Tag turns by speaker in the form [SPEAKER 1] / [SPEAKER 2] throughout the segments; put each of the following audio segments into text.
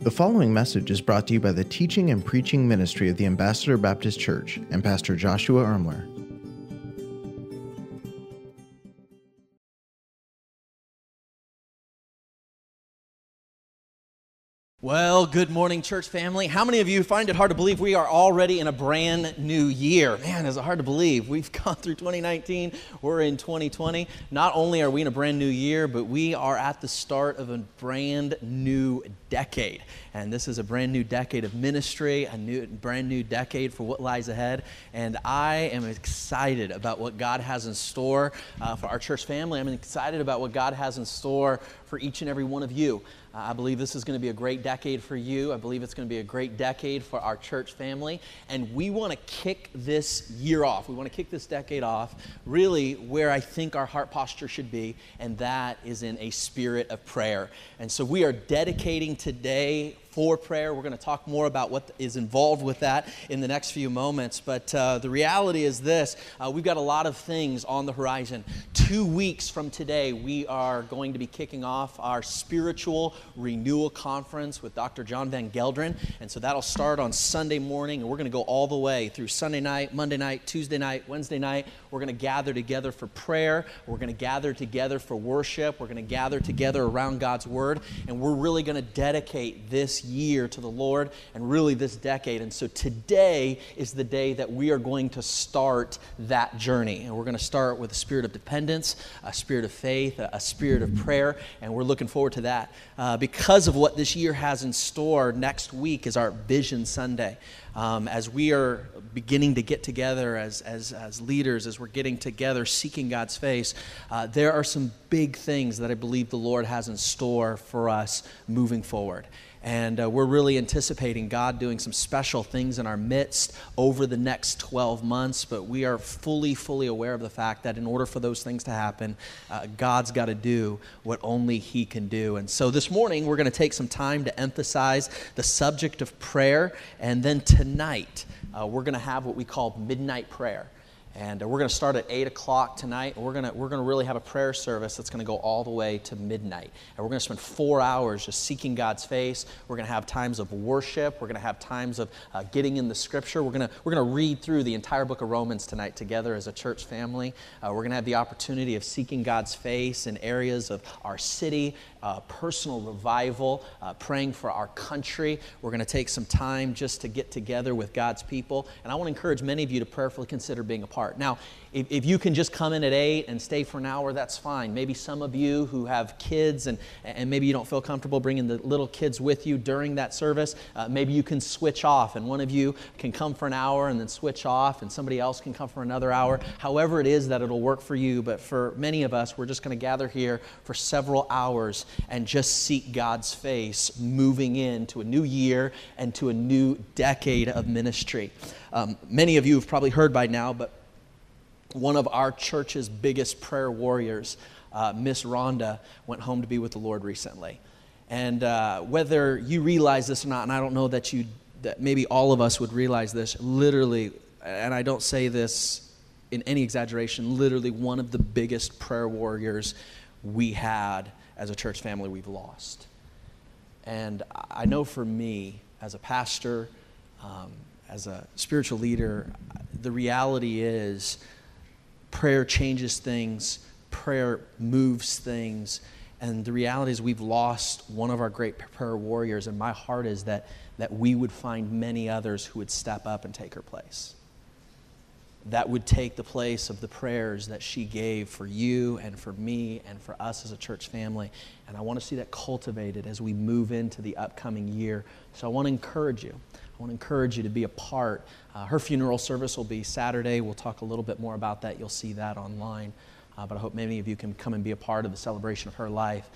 [SPEAKER 1] The following message is brought to you by the teaching and preaching ministry of the Ambassador Baptist Church and Pastor Joshua Ermler.
[SPEAKER 2] Well, good morning, church family. How many of you find it hard to believe we are already in a brand new year? Man, is it hard to believe? We've gone through 2019, we're in 2020. Not only are we in a brand new year, but we are at the start of a brand new decade. And this is a brand new decade of ministry, a new, brand new decade for what lies ahead. And I am excited about what God has in store uh, for our church family. I'm excited about what God has in store for each and every one of you. Uh, I believe this is going to be a great decade for you. I believe it's going to be a great decade for our church family. And we want to kick this year off. We want to kick this decade off really where I think our heart posture should be, and that is in a spirit of prayer. And so we are dedicating today for prayer. We're going to talk more about what is involved with that in the next few moments. But uh, the reality is this uh, we've got a lot of things on the horizon. Two weeks from today, we are going to be kicking off our spiritual renewal conference with Dr. John Van Gelderen. And so that'll start on Sunday morning, and we're going to go all the way through Sunday night, Monday night, Tuesday night, Wednesday night. We're going to gather together for prayer. We're going to gather together for worship. We're going to gather together around God's Word. And we're really going to dedicate this year to the Lord and really this decade. And so today is the day that we are going to start that journey. And we're going to start with a spirit of dependence, a spirit of faith, a, spirit of prayer. And we're looking forward to that. Uh, because of what this year has in store, next week is our Vision Sunday. Um, as we are beginning to get together as, as, as leaders, as we're getting together seeking God's face, uh, there are some big things that I believe the Lord has in store for us moving forward. And uh, we're really anticipating God doing some special things in our midst over the next 12 months. But we are fully, fully aware of the fact that in order for those things to happen, uh, God's got to do what only He can do. And so this morning, we're going to take some time to emphasize the subject of prayer. And then tonight, uh, we're going to have what we call midnight prayer. And uh, we're going to start at 8 o'clock tonight. We're going to, we're to really have a prayer service that's going to go all the way to midnight. And we're going to spend four hours just seeking God's face. We're going to have times of worship. We're going to have times of uh, getting in the scripture. We're going to, we're to read through the entire book of Romans tonight together as a church family. Uh, we're going to have the opportunity of seeking God's face in areas of our city, uh, personal revival, uh, praying for our country. We're going to take some time just to get together with God's people. And I want to encourage many of you to prayerfully consider being a part. Now, if, if you can just come in at 8 and stay for an hour, that's fine. Maybe some of you who have kids and, and maybe you don't feel comfortable bringing the little kids with you during that service, uh, maybe you can switch off and one of you can come for an hour and then switch off and somebody else can come for another hour. However, it is that it'll work for you. But for many of us, we're just going to gather here for several hours and just seek God's face moving into a new year and to a new decade of ministry. Um, many of you have probably heard by now, but one of our church's biggest prayer warriors, uh, Miss Rhonda, went home to be with the Lord recently. And uh, whether you realize this or not, and I don't know that you, that maybe all of us would realize this, literally, and I don't say this in any exaggeration, literally one of the biggest prayer warriors we had as a church family we've lost. And I know for me, as a pastor, um, as a spiritual leader, the reality is prayer changes things, prayer moves things. And the reality is, we've lost one of our great prayer warriors, and my heart is that, that we would find many others who would step up and take her place. That would take the place of the prayers that she gave for you and for me and for us as a church family. And I want to see that cultivated as we move into the upcoming year. So I want to encourage you. I want to encourage you to be a part. Uh, her funeral service will be Saturday. We'll talk a little bit more about that. You'll see that online. Uh, but I hope many of you can come and be a part of the celebration of her life.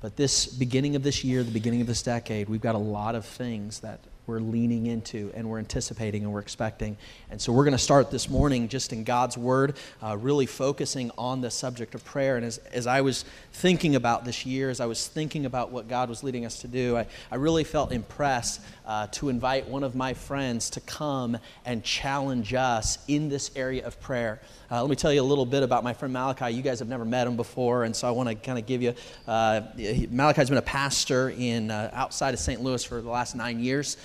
[SPEAKER 2] But this beginning of this year, the beginning of this decade, we've got a lot of things that we're leaning into and we're anticipating and we're expecting. And so we're going to start this morning just in God's Word, uh, really focusing on the subject of prayer. And as, as I was thinking about this year, as I was thinking about what God was leading us to do, I, I really felt impressed uh, to invite one of my friends to come and challenge us in this area of prayer. Uh, let me tell you a little bit about my friend Malachi. You guys have never met him before, and so I want to kind of give you. Uh, Malachi's been a pastor in uh, outside of St. Louis for the last nine years,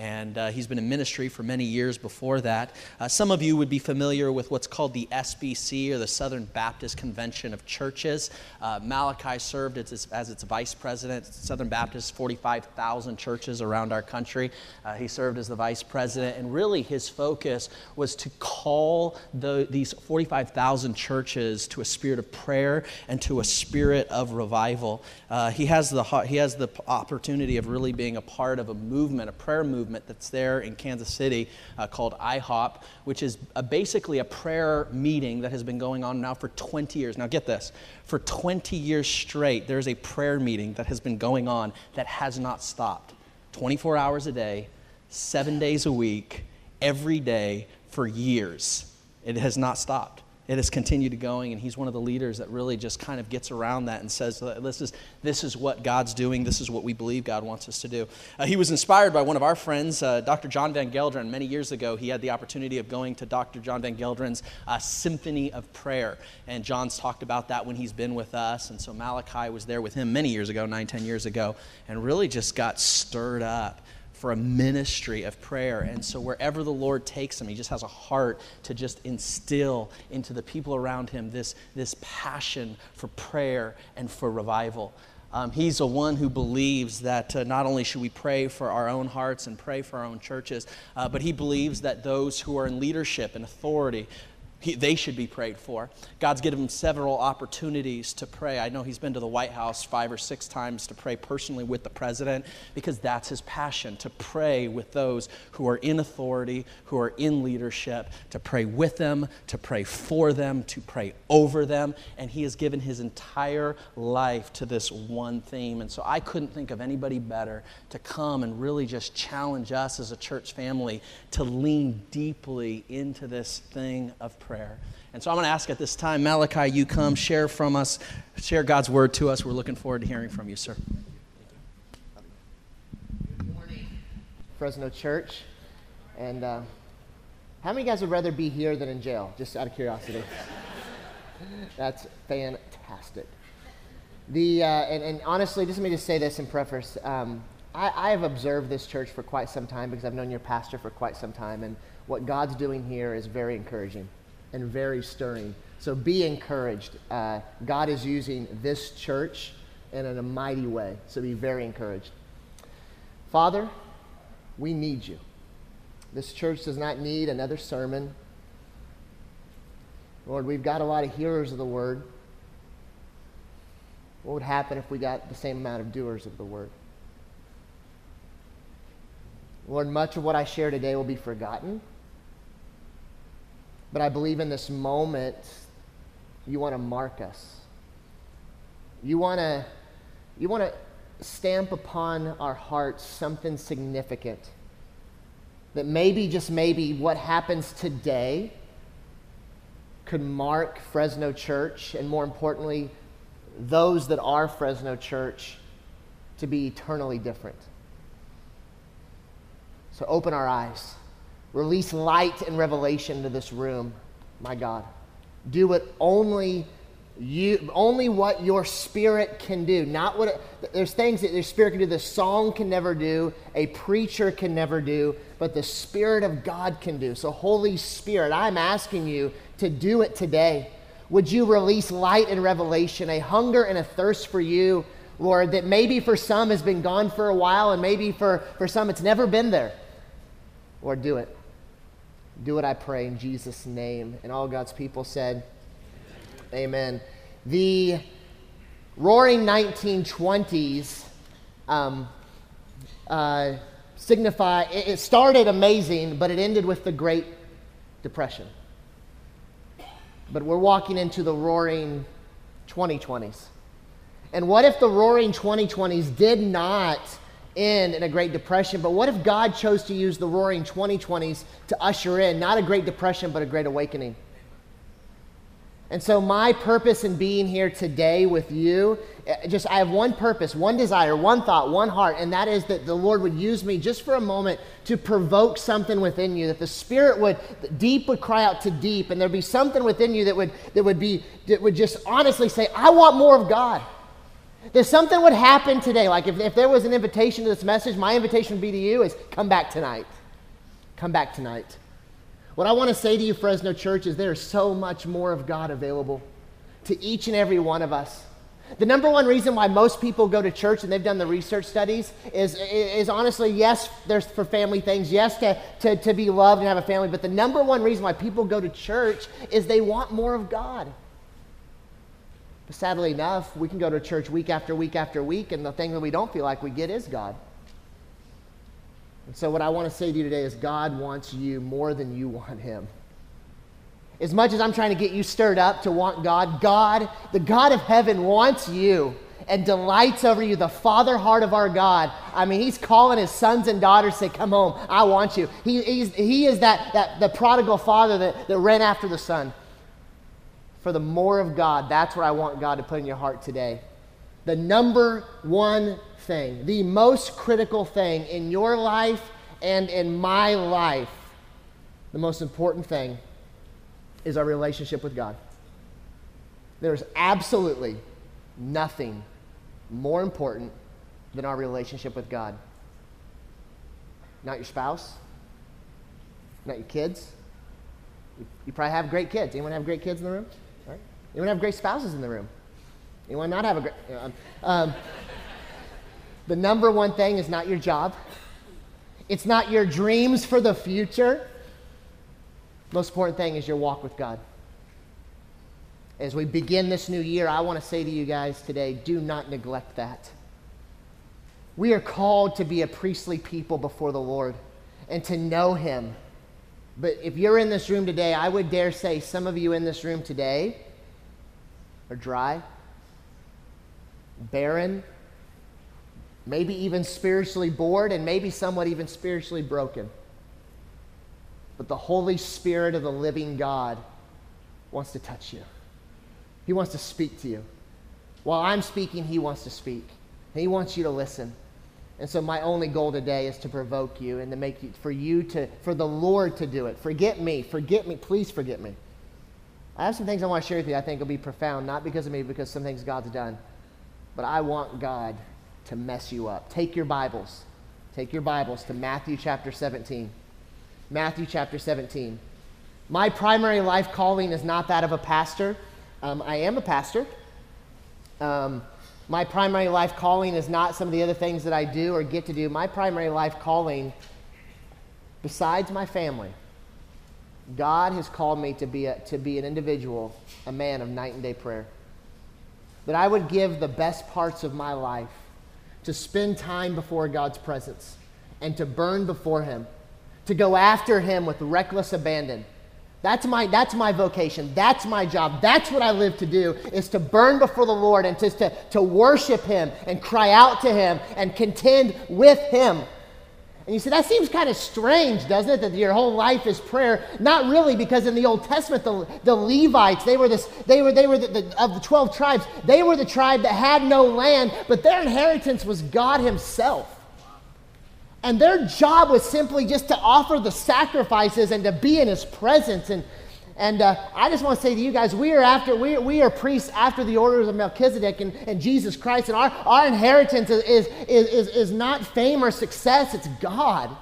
[SPEAKER 2] and uh, he's been in ministry for many years before that. Uh, some of you would be familiar with what's called the SBC or the Southern Baptist Convention of Churches. Uh, Malachi served as, as, its vice president. Southern Baptist, 45,000 churches around our country. Uh, he served as the vice president, and really his focus was to call the, these 45,000 churches to a spirit of prayer and to a spirit of revival. Uh, he has the he has the opportunity of really being a part of a movement, a prayer movement movement that's there in Kansas City uh, called IHOP, which is a, basically a prayer meeting that has been going on now for 20 years. Now, get this for 20 years straight, there's a prayer meeting that has been going on that has not stopped 24 hours a day, seven days a week, every day for years. It has not stopped it has continued to going, and he's one of the leaders that really just kind of gets around that and says, This is, this is what God's doing. This is what we believe God wants us to do. Uh, he was inspired by one of our friends, uh, Dr. John Van Gelderen. Many years ago, he had the opportunity of going to Dr. John Van Gelderen's uh, Symphony of Prayer. And John's talked about that when he's been with us. And so Malachi was there with him many years ago, nine, ten years ago, and really just got stirred up for a ministry of prayer. And so, wherever the Lord takes him, he just has a heart to just instill into the people around him this, this passion for prayer and for revival. Um, he's a one who believes that uh, not only should we pray for our own hearts and pray for our own churches, uh, but he believes that those who are in leadership and authority he, they should be prayed for. God's given him several opportunities to pray. I know he's been to the White House five or six times to pray personally with the president because that's his passion to pray with those who are in authority, who are in leadership, to pray with them, to pray for them, to pray over them. And he has given his entire life to this one theme. And so I couldn't think of anybody better to come and really just challenge us as a church family to lean deeply into this thing of prayer prayer. And so I'm going to ask at this time, Malachi, you come, share from us, share God's word to us. We're looking forward to hearing from you, sir.
[SPEAKER 3] Good morning, Fresno Church. And uh, how many guys would rather be here than in jail? Just out of curiosity. That's fantastic. The, uh, and, and, honestly, just let me just say this in preface. Um, I, I have observed this church for quite some time because I've known your pastor for quite some time. And what God's doing here is very encouraging and very stirring. So be encouraged. Uh, God is using this church in a mighty way. So be very encouraged. Father, we need you. This church does not need another sermon. Lord, we've got a lot of hearers of the word. What would happen if we got the same amount of doers of the word? Lord, much of what I share today will be forgotten. But I believe in this moment, you want to mark us. You want to you want to stamp upon our hearts something significant. That maybe, just maybe, what happens today could mark Fresno Church, and more importantly, those that are Fresno Church, to be eternally different. So open our eyes. Release light and revelation into this room, my God. Do what only you only what your spirit can do. Not what it, there's things that your spirit can do the song can never do a preacher can never do but the spirit of god can do. So holy spirit i'm asking you to do it today. Would you release light and revelation a hunger and a thirst for you lord that maybe for some has been gone for a while and maybe for, for some it's never been there? Lord do it do it, I pray, in Jesus' name. And all God's people said, Amen. The roaring 1920s um, uh, signify, it started amazing, but it ended with the Great Depression. But we're walking into the roaring 2020s. And what if the roaring 2020s did not end in a Great Depression, but what if God chose to use the roaring 2020s to usher in not a Great Depression, but a Great Awakening? And so, my purpose in being here today with you, eh, just I have one purpose, one desire, one thought, one heart, and that is that the Lord would use me just for a moment to provoke something within you, that the Spirit would, deep would cry out to deep, and there'd be something within you that would, that would be, that would just honestly say, I want more of God. That something would happen today. Like if, if there was an invitation to this message, my invitation would be to you is come back tonight. Come back tonight. What I want to say to you, Fresno Church, is there is so much more of God available to each and every one of us. The number one reason why most people go to church, and they've done the research studies, is, is honestly, yes, there's for family things, yes, to, to, to be loved and have a family, but the number one reason why people go to church is they want more of God. But sadly enough, we can go to church week after week after week, and the thing that we don't feel like we get is God. And so, what I want to say to you today is God wants you more than you want Him. As much as I'm trying to get you stirred up to want God, God, the God of heaven, wants you and delights over you, the father heart of our God. I mean, he's calling his sons and daughters say, Come home, I want you. He, he is that, that the prodigal father that, that ran after the son for the more of God. That's what I want God to put in your heart today. The number one thing, the most critical thing in your life and in my life, the most important thing is our relationship with God. There's absolutely nothing more important than our relationship with God. Not your spouse, not your kids. You probably have great kids. Anyone have great kids in the room? Anyone have great spouses in the room? Anyone not have a great? Um, um, the number one thing is not your job. It's not your dreams for the future. Most important thing is your walk with God. As we begin this new year, I want to say to you guys today do not neglect that. We are called to be a priestly people before the Lord and to know Him. But if you're in this room today, I would dare say some of you in this room today, or dry, barren, maybe even spiritually bored, and maybe somewhat even spiritually broken. But the Holy Spirit of the living God wants to touch you. He wants to speak to you. While I'm speaking, He wants to speak. He wants you to listen. And so my only goal today is to provoke you and to make you, for you to, for the Lord to do it. Forget me. Forget me. Please forget me. I have some things I want to share with you I think will be profound, not because of me, because some things God's done. But I want God to mess you up. Take your Bibles. Take your Bibles to Matthew chapter 17. Matthew chapter 17. My primary life calling is not that of a pastor. Um, I am a pastor. Um, my primary life calling is not some of the other things that I do or get to do. My primary life calling, besides my family, God has called me to be, a, to be an individual, a man of night and day prayer. That I would give the best parts of my life to spend time before God's presence and to burn before Him, to go after Him with reckless abandon. That's my, that's my vocation. That's my job. That's what I live to do, is to burn before the Lord and to, to, to worship Him and cry out to Him and contend with Him. And you say, that seems kind of strange, doesn't it? That your whole life is prayer. Not really, because in the Old Testament, the, the Levites, they were, this, they were, they were the, the, of the 12 tribes, they were the tribe that had no land, but their inheritance was God Himself. And their job was simply just to offer the sacrifices and to be in His presence. And and uh, I just want to say to you guys, we are after we, we are priests after the orders of Melchizedek and, and Jesus Christ, and our, our inheritance is, is, is, is not fame or success, it's God.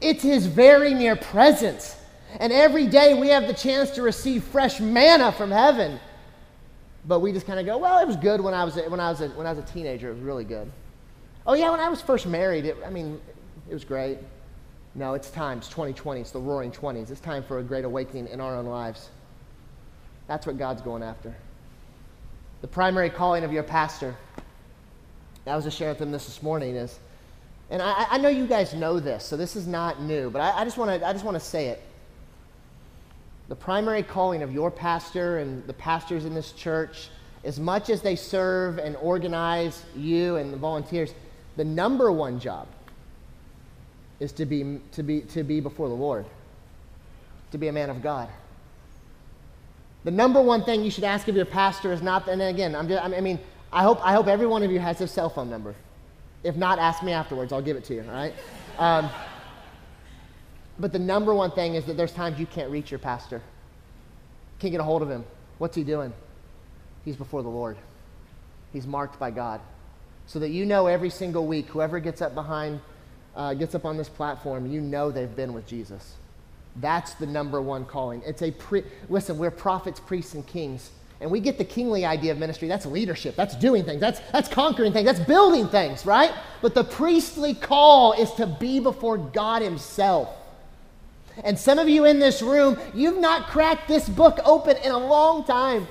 [SPEAKER 3] It's His very near presence. And every day we have the chance to receive fresh manna from heaven. But we just kind of go, well, it was good when I was, a, when, I was a, when I was a teenager. It was really good. Oh, yeah, when I was first married, it, I mean, it was great. No, it's time. It's 2020. It's the roaring 20s. It's time for a great awakening in our own lives. That's what God's going after. The primary calling of your pastor, I was just sharing with them this this morning, is, and I, I know you guys know this, so this is not new, but I, I just want to I just want to say it. The primary calling of your pastor and the pastors in this church, as much as they serve and organize you and the volunteers, The number one job is to be, to be, to be before the Lord, to be a man of God. The number one thing you should ask of your pastor is not, and again, I'm just, I mean, I hope, I hope every one of you has a cell phone number. If not, ask me afterwards. I'll give it to you, all right? Um, but the number one thing is that there's times you can't reach your pastor. Can't get a hold of him. What's he doing? He's before the Lord. He's marked by God. So that you know every single week, whoever gets up behind, uh, gets up on this platform, you know they've been with Jesus. That's the number one calling. It's a pre- listen, we're prophets, priests, and kings. And we get the kingly idea of ministry. That's leadership. That's doing things. That's, that's conquering things. That's building things, right? But the priestly call is to be before God Himself. And some of you in this room, you've not cracked this book open in a long time.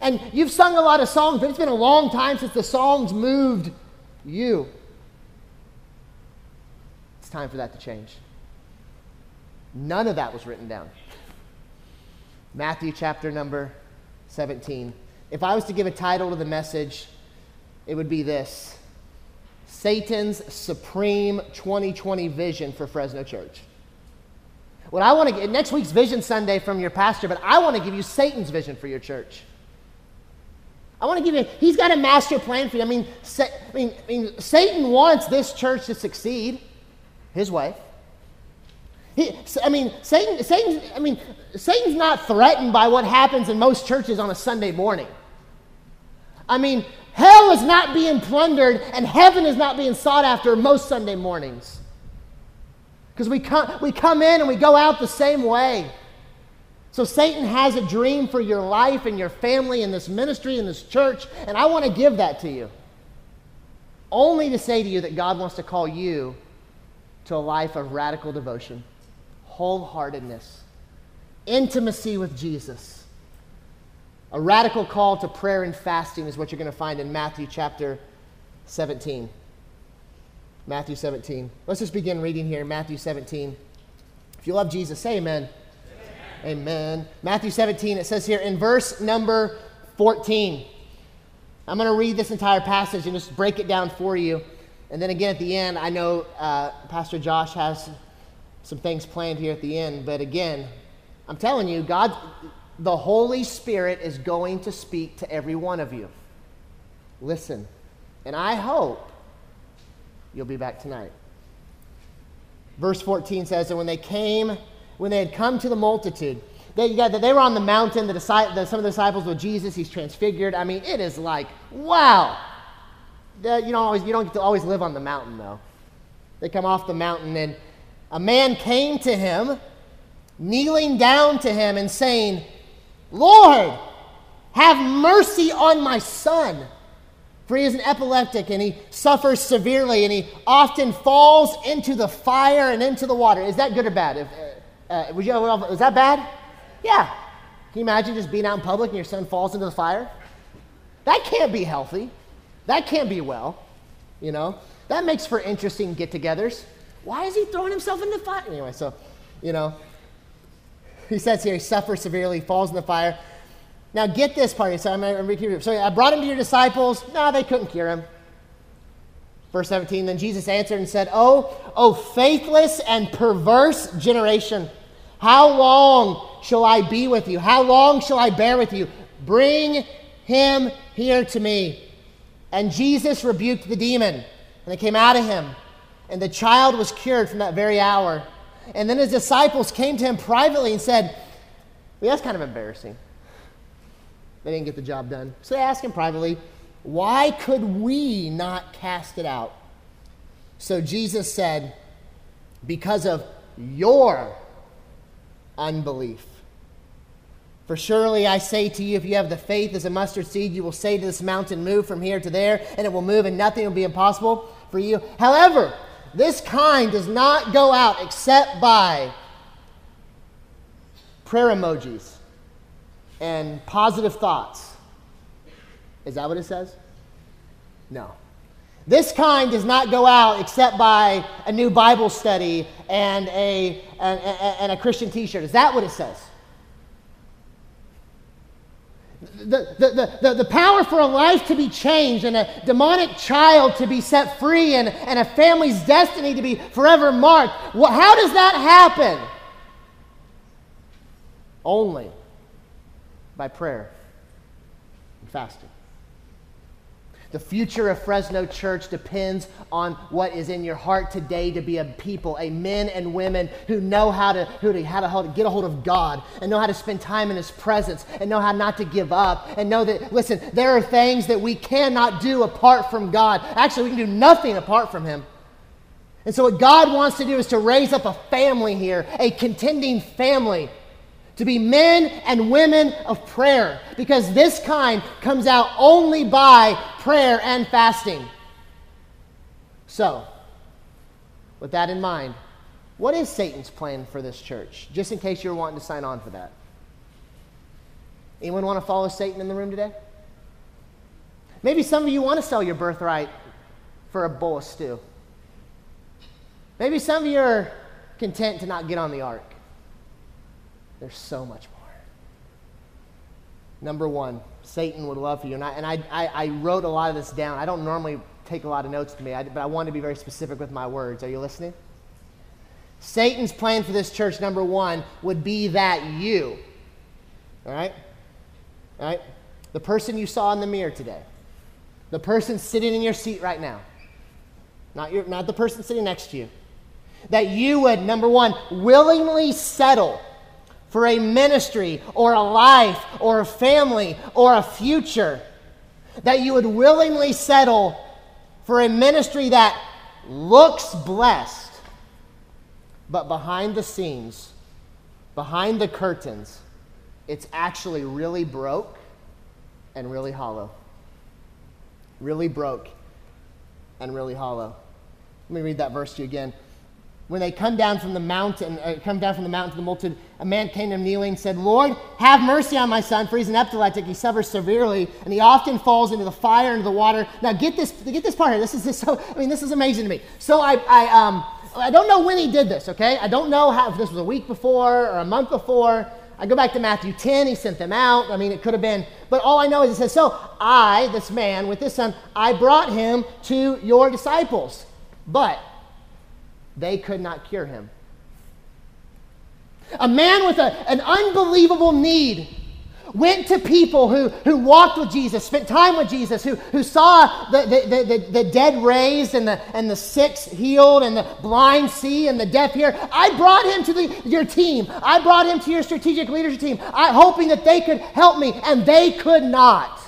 [SPEAKER 3] And you've sung a lot of songs, but it's been a long time since the songs moved you. Time for that to change. None of that was written down. Matthew chapter number 17. If I was to give a title to the message, it would be this Satan's Supreme 2020 Vision for Fresno Church. What I want to get next week's Vision Sunday from your pastor, but I want to give you Satan's vision for your church. I want to give you, he's got a master plan for you. I mean, I mean, I mean Satan wants this church to succeed his wife. He, I mean, Satan, Satan, I mean, Satan's not threatened by what happens in most churches on a Sunday morning. I mean, hell is not being plundered and heaven is not being sought after most Sunday mornings. Because we come, we come in and we go out the same way. So Satan has a dream for your life and your family and this ministry and this church, and I want to give that to you. Only to say to you that God wants to call you to a life of radical devotion wholeheartedness, intimacy with Jesus. A radical call to prayer and fasting is what you're going to find in Matthew chapter 17. Matthew 17. Let's just begin reading here, Matthew 17. If you love Jesus, say amen. Amen. amen. Matthew 17, it says here in verse number 14. I'm going to read this entire passage and just break it down for you. And then again at the end, I know uh, Pastor Josh has some things planned here at the end. But again, I'm telling you, God, the Holy Spirit is going to speak to every one of you. Listen. And I hope you'll be back tonight. Verse 14 says, And when they came, when they had come to the multitude, they, they were on the mountain, the, the, some of the disciples with Jesus, he's transfigured. I mean, it is like, wow. You, don't always, you don't get to always live on the mountain, though. They come off the mountain, and a man came to him, kneeling down to him and saying, Lord, have mercy on my son. For he is an epileptic and he suffers severely and he often falls into the fire and into the water. Is that good or bad? If, uh, uh would you, is that bad? Yeah. Can you imagine just being out in public and your son falls into the fire? That can't be healthy. That can't be well. You know? That makes for interesting get togethers. Why is he throwing himself in the fire? Anyway, so, you know, he says here, he suffers severely, falls in the fire. Now, get this part. So, I'm. So, I brought him to your disciples. No, they couldn't cure him. Verse 17 Then Jesus answered and said, Oh, oh, faithless and perverse generation, how long shall I be with you? How long shall I bear with you? Bring him here to me. And Jesus rebuked the demon, and it came out of him and the child was cured from that very hour. And then his disciples came to him privately and said, well, That's kind of embarrassing. They didn't get the job done. So they asked him privately, Why could we not cast it out? So Jesus said, Because of your unbelief. For surely I say to you, if you have the faith as a mustard seed, you will say to this mountain, Move from here to there, and it will move, and nothing will be impossible for you. However, this kind does not go out except by prayer emojis and positive thoughts. Is that what it says? No. This kind does not go out except by a new Bible study and a, and, and a Christian t shirt. Is that what it says? The, the, the, the power for a life to be changed and a demonic child to be set free and, and a family's destiny to be forever marked. how does that happen? Only by prayer and fasting. The future of Fresno Church depends on what is in your heart today to be a people, a men and women who know how to, who to, how to, how to get a hold of God and know how to spend time in His presence and know how not to give up and know that, listen, there are things that we cannot do apart from God. Actually, we can do nothing apart from Him. And so, what God wants to do is to raise up a family here, a contending family to be men and women of prayer because this kind comes out only by prayer and fasting. So, with that in mind, what is Satan's plan for this church? Just in case you're wanting to sign on for that. Anyone want to follow Satan in the room today? Maybe some of you want to sell your birthright for a bowl of stew. Maybe some of you are content to not get on the ark. There's so much more. Number one, Satan would love for you. And I, and I, I, I wrote a lot of this down. I don't normally take a lot of notes to me, I, but I want to be very specific with my words. Are you listening? Satan's plan for this church, number one, would be that you, all right? All right? The person you saw in the mirror today, the person sitting in your seat right now, not, your, not the person sitting next to you, that you would, number one, willingly settle for a ministry or a life or a family or a future, that you would willingly settle for a ministry that looks blessed, but behind the scenes, behind the curtains, it's actually really broke and really hollow. Really broke and really hollow. Let me read that verse to you again when they come down from the mountain, uh, come down from the mountain to the multitude, a man came to him kneeling said, Lord, have mercy on my son, for he's an epileptic. He suffers severely, and he often falls into the fire, into the water. Now get this, get this part here. This is this, so, I mean, this is amazing to me. So I, I, um, I don't know when he did this, okay? I don't know how, if this was a week before or a month before. I go back to Matthew 10, he sent them out. I mean, it could have been, but all I know is it says, So I, this man with this son, I brought him to your disciples. But they could not cure him. A man with a, an unbelievable need went to people who, who walked with Jesus, spent time with Jesus, who, who saw the, the, the, the, dead raised and the, and the sick healed and the blind see and the deaf hear. I brought him to the, your team. I brought him to your strategic leadership team, I, hoping that they could help me, and they could not.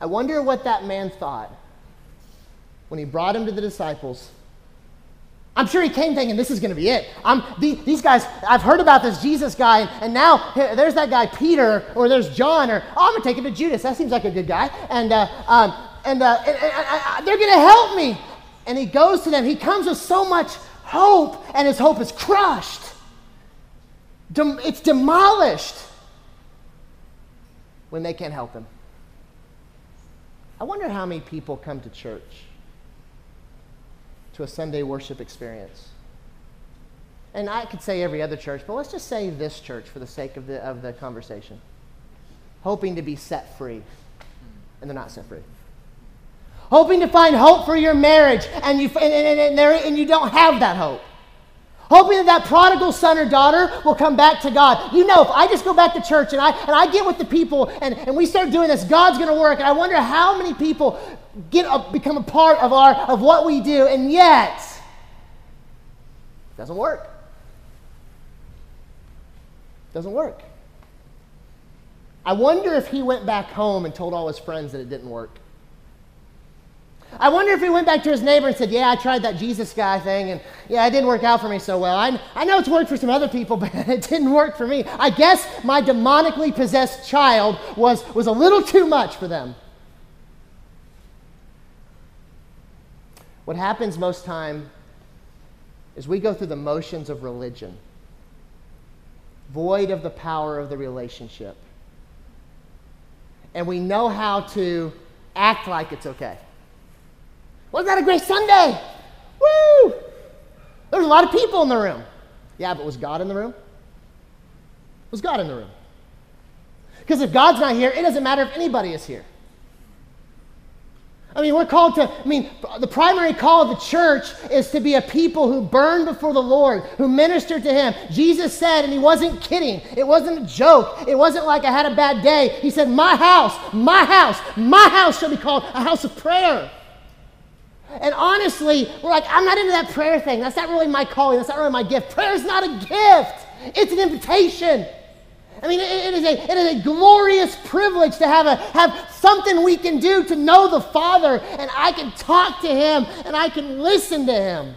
[SPEAKER 3] I wonder what that man thought when he brought him to the disciples, I'm sure he came thinking, this is going to be it. I'm, the, these guys, I've heard about this Jesus guy, and, now there's that guy Peter, or there's John, or oh, I'm going to take him to Judas. That seems like a good guy. And, uh, um, and, uh, and, and they're going to help me. And he goes to them. He comes with so much hope, and his hope is crushed. Dem- it's demolished when they can't help him. I wonder how many people come to church to a Sunday worship experience. And I could say every other church, but let's just say this church for the sake of the, of the conversation. Hoping to be set free, and they're not set free. Hoping to find hope for your marriage, and you, and, and, and, and you don't have that hope hoping that that prodigal son or daughter will come back to God. You know, if I just go back to church and I, and I get with the people and, and we start doing this, God's going to work. And I wonder how many people get a, become a part of, our, of what we do, and yet it doesn't work. It doesn't work. I wonder if he went back home and told all his friends that it didn't work. I wonder if he went back to his neighbor and said, Yeah, I tried that Jesus guy thing, and yeah, it didn't work out for me so well. I, I know it's worked for some other people, but it didn't work for me. I guess my demonically possessed child was, was a little too much for them. What happens most time is we go through the motions of religion, void of the power of the relationship. And we know how to act like it's okay. Wasn't that a great Sunday? Woo! There's a lot of people in the room. Yeah, but was God in the room? Was God in the room? Because if God's not here, it doesn't matter if anybody is here. I mean, we're called to, I mean, the primary call of the church is to be a people who burn before the Lord, who minister to Him. Jesus said, and He wasn't kidding, it wasn't a joke, it wasn't like I had a bad day. He said, My house, my house, my house shall be called a house of prayer. And honestly, we're like, I'm not into that prayer thing. That's not really my calling. That's not really my gift. Prayer is not a gift, it's an invitation. I mean, it is, a, it is a glorious privilege to have, a, have something we can do to know the Father, and I can talk to Him and I can listen to Him.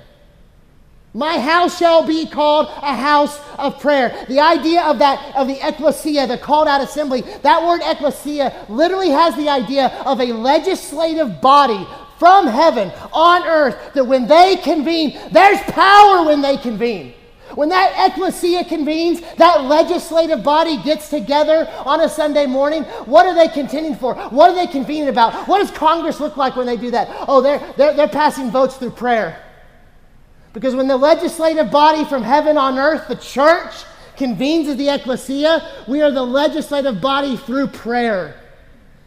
[SPEAKER 3] My house shall be called a house of prayer. The idea of that, of the ecclesia, the called out assembly, that word ecclesia literally has the idea of a legislative body from heaven on earth that when they convene, there's power when they convene. When that ecclesia convenes, that legislative body gets together on a Sunday morning, what are they contending for? What are they convening about? What does Congress look like when they do that? Oh, they're, they're, they're passing votes through prayer. Because when the legislative body from heaven on earth, the church, convenes as the ecclesia, we are the legislative body through prayer.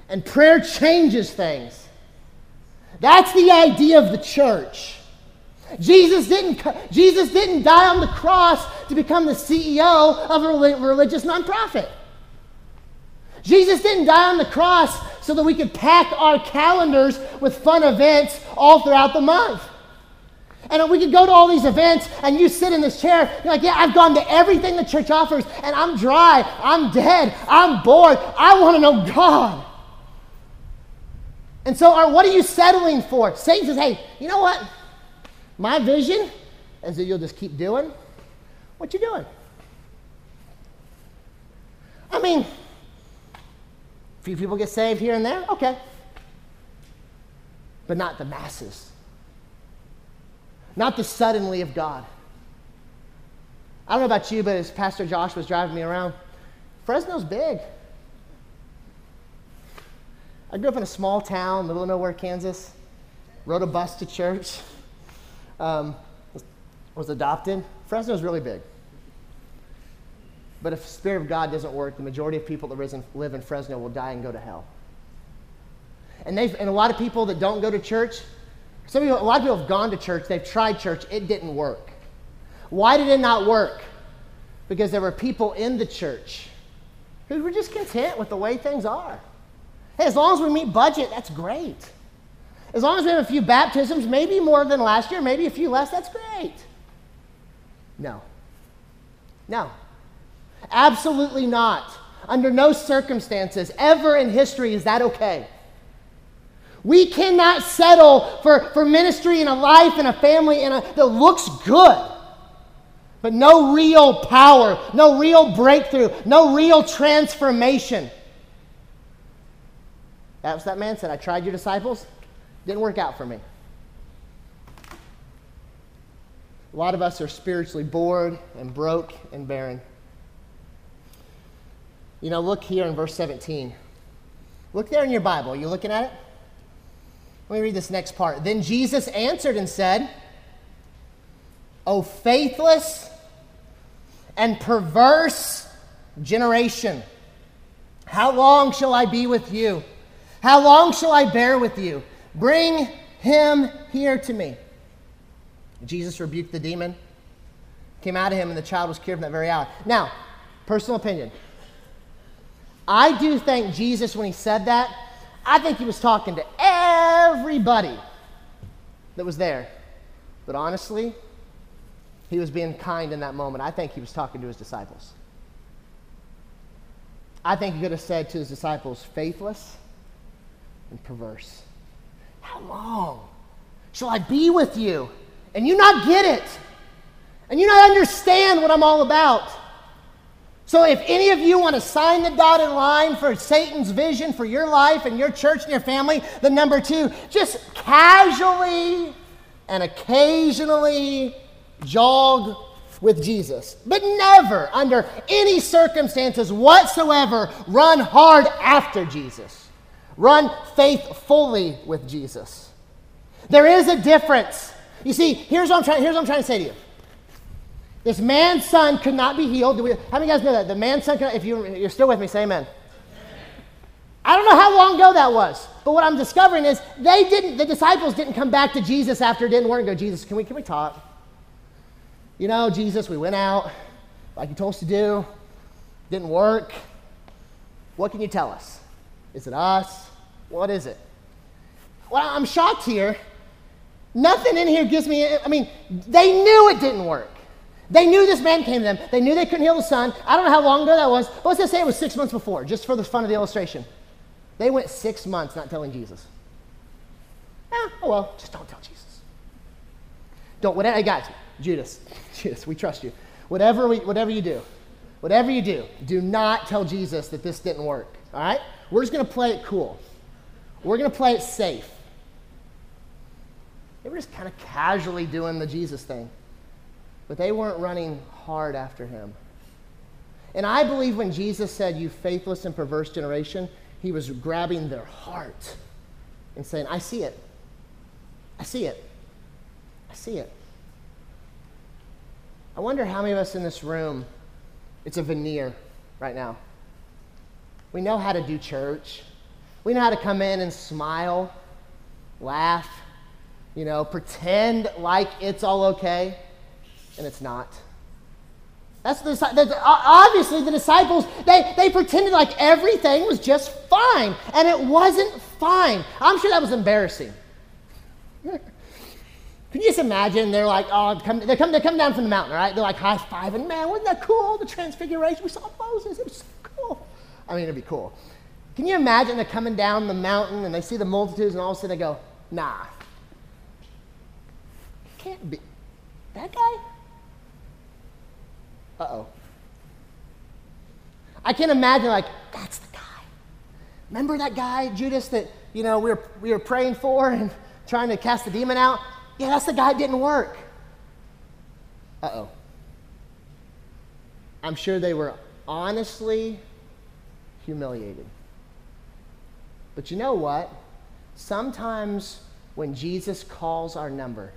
[SPEAKER 3] And prayer changes things. That's the idea of the church. Jesus didn't, Jesus didn't die on the cross to become the CEO of a religious nonprofit. Jesus didn't die on the cross so that we could pack our calendars with fun events all throughout the month. And we could go to all these events and you sit in this chair, you're like, yeah, I've gone to everything the church offers and I'm dry, I'm dead, I'm bored, I want to know God. And so, what are you settling for? Satan says, hey, you know what? My vision is that you'll just keep doing what you're doing. I mean, a few people get saved here and there, okay. But not the masses. Not the suddenly of God. I don't know about you, but as Pastor Josh was driving me around, Fresno's big. I grew up in a small town, middle of nowhere, Kansas. Rode a bus to church um, was, was adopted. Fresno's really big. But if the Spirit of God doesn't work, the majority of people that live in Fresno will die and go to hell. And, they've, and a lot of people that don't go to church, some people, a lot of people have gone to church, they've tried church, it didn't work. Why did it not work? Because there were people in the church who were just content with the way things are. Hey, as long as we meet budget, that's great. As long as we have a few baptisms, maybe more than last year, maybe a few less, that's great. No. No. Absolutely not. Under no circumstances, ever in history, is that okay. We cannot settle for, for ministry and a life and a family and a, that looks good, but no real power, no real breakthrough, no real transformation. That was that man said, I tried your disciples, didn't work out for me. A lot of us are spiritually bored and broke and barren. You know, look here in verse 17. Look there in your Bible. Are you looking at it? Let me read this next part. Then Jesus answered and said, O faithless and perverse generation, how long shall I be with you? How long shall I bear with you? Bring him here to me. Jesus rebuked the demon, came out of him, and the child was cured from that very hour. Now, personal opinion. I do think Jesus, when he said that, I think he was talking to everybody that was there. But honestly, he was being kind in that moment. I think he was talking to his disciples. I think he could have said to his disciples, faithless and perverse. How long shall I be with you? And you not get it. And you not understand what I'm all about. So, if any of you want to sign the dotted line for Satan's vision for your life and your church and your family, the number two, just casually and occasionally jog with Jesus. But never, under any circumstances whatsoever, run hard after Jesus. Run faithfully with Jesus. There is a difference. You see, here's what I'm trying, here's what I'm trying to say to you. This man's son could not be healed. We, how many guys know that? The man's son, could, if you, you're still with me, say amen. I don't know how long ago that was, but what I'm discovering is they didn't, the disciples didn't come back to Jesus after it didn't work and go, Jesus, can we, can we talk? You know, Jesus, we went out like you told us to do, didn't work. What can you tell us? Is it us? What is it? Well, I'm shocked here. Nothing in here gives me, I mean, they knew it didn't work. They knew this man came to them. They knew they couldn't heal the son. I don't know how long ago that was, but let's just say it was six months before, just for the fun of the illustration. They went six months not telling Jesus. Eh, oh well, just don't tell Jesus. Don't, whatever, I got you. Judas, Judas, we trust you. Whatever, we, whatever you do, whatever you do, do not tell Jesus that this didn't work. All right? We're just going to play it cool. We're going to play it safe. They were just kind of casually doing the Jesus thing, but they weren't running hard after him. And I believe when Jesus said, You faithless and perverse generation, he was grabbing their heart and saying, I see it. I see it. I see it. I wonder how many of us in this room, it's a veneer right now. We know how to do church. We know how to come in and smile, laugh, you know, pretend like it's all okay, and it's not. That's the, the, obviously the disciples, they, they pretended like everything was just fine, and it wasn't fine. I'm sure that was embarrassing. Can you just imagine? They're like, oh, come, they come, they come down from the mountain, right? They're like high fiving, man, wasn't that cool? The transfiguration, we saw Moses, it was so cool. I mean, it'd be cool. Can you imagine they're coming down the mountain and they see the multitudes and all of a sudden they go, nah, can't be that guy? Uh oh. I can't imagine, like, that's the guy. Remember that guy, Judas, that, you know, we were, we were praying for and trying to cast the demon out? Yeah, that's the guy that didn't work. Uh oh. I'm sure they were honestly humiliated. But you know what? Sometimes when Jesus calls our number,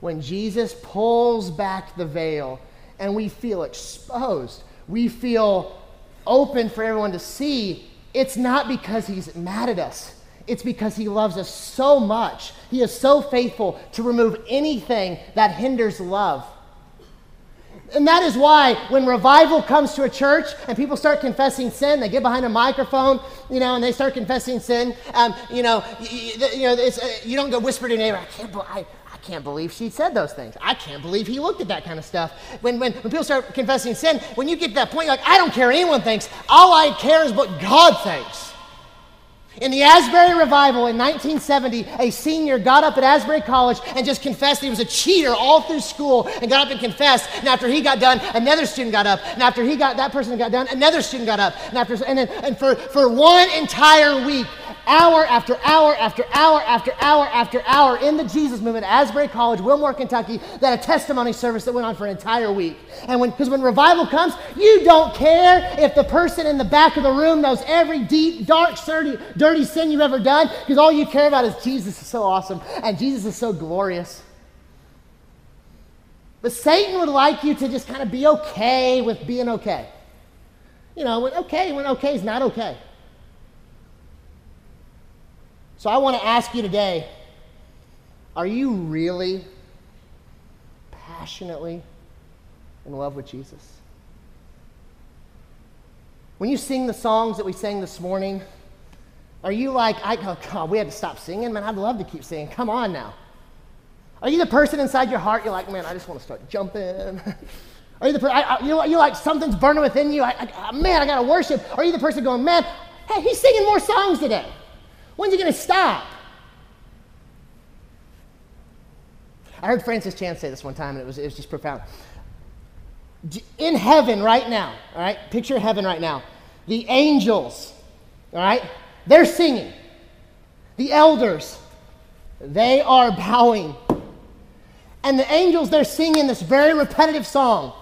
[SPEAKER 3] when Jesus pulls back the veil and we feel exposed, we feel open for everyone to see, it's not because he's mad at us. It's because he loves us so much. He is so faithful to remove anything that hinders love. And that is why when revival comes to a church and people start confessing sin, they get behind a microphone, you know, and they start confessing sin. Um, you know, you, you know, uh, you don't go whisper to your neighbor, I can't, I, I can't believe she said those things. I can't believe he looked at that kind of stuff. When, when, when people start confessing sin, when you get to that point, like, I don't care what anyone thinks. All I care is what God thinks. In the Asbury revival in 1970, a senior got up at Asbury College and just confessed he was a cheater all through school and got up and confessed. And after he got done, another student got up. And after he got that person got done, another student got up. And after and, then, and for, for one entire week, hour after hour after hour after hour after hour in the Jesus movement at Asbury College, Wilmore, Kentucky, that a testimony service that went on for an entire week. And when because when revival comes, you don't care if the person in the back of the room knows every deep, dark, dirty, dirty sin you've ever done, because all you care about is Jesus is so awesome and Jesus is so glorious. But Satan would like you to just kind of be okay with being okay. You know, when okay, when okay is not okay. So I want to ask you today are you really passionately in love with Jesus? When you sing the songs that we sang this morning, are you like, I, oh God, we had to stop singing? Man, I'd love to keep singing. Come on now. Are you the person inside your heart, you're like, man, I just want to start jumping? Are you the person, you, you like something's burning within you? I, I, man, I got to worship. Are you the person going, man, hey, he's singing more songs today? When's he going to stop? I heard Francis Chan say this one time, and it was, it was just profound. In heaven right now, all right, picture heaven right now. The angels, all right, they're singing. The elders, they are bowing. And the angels, they're singing this very repetitive song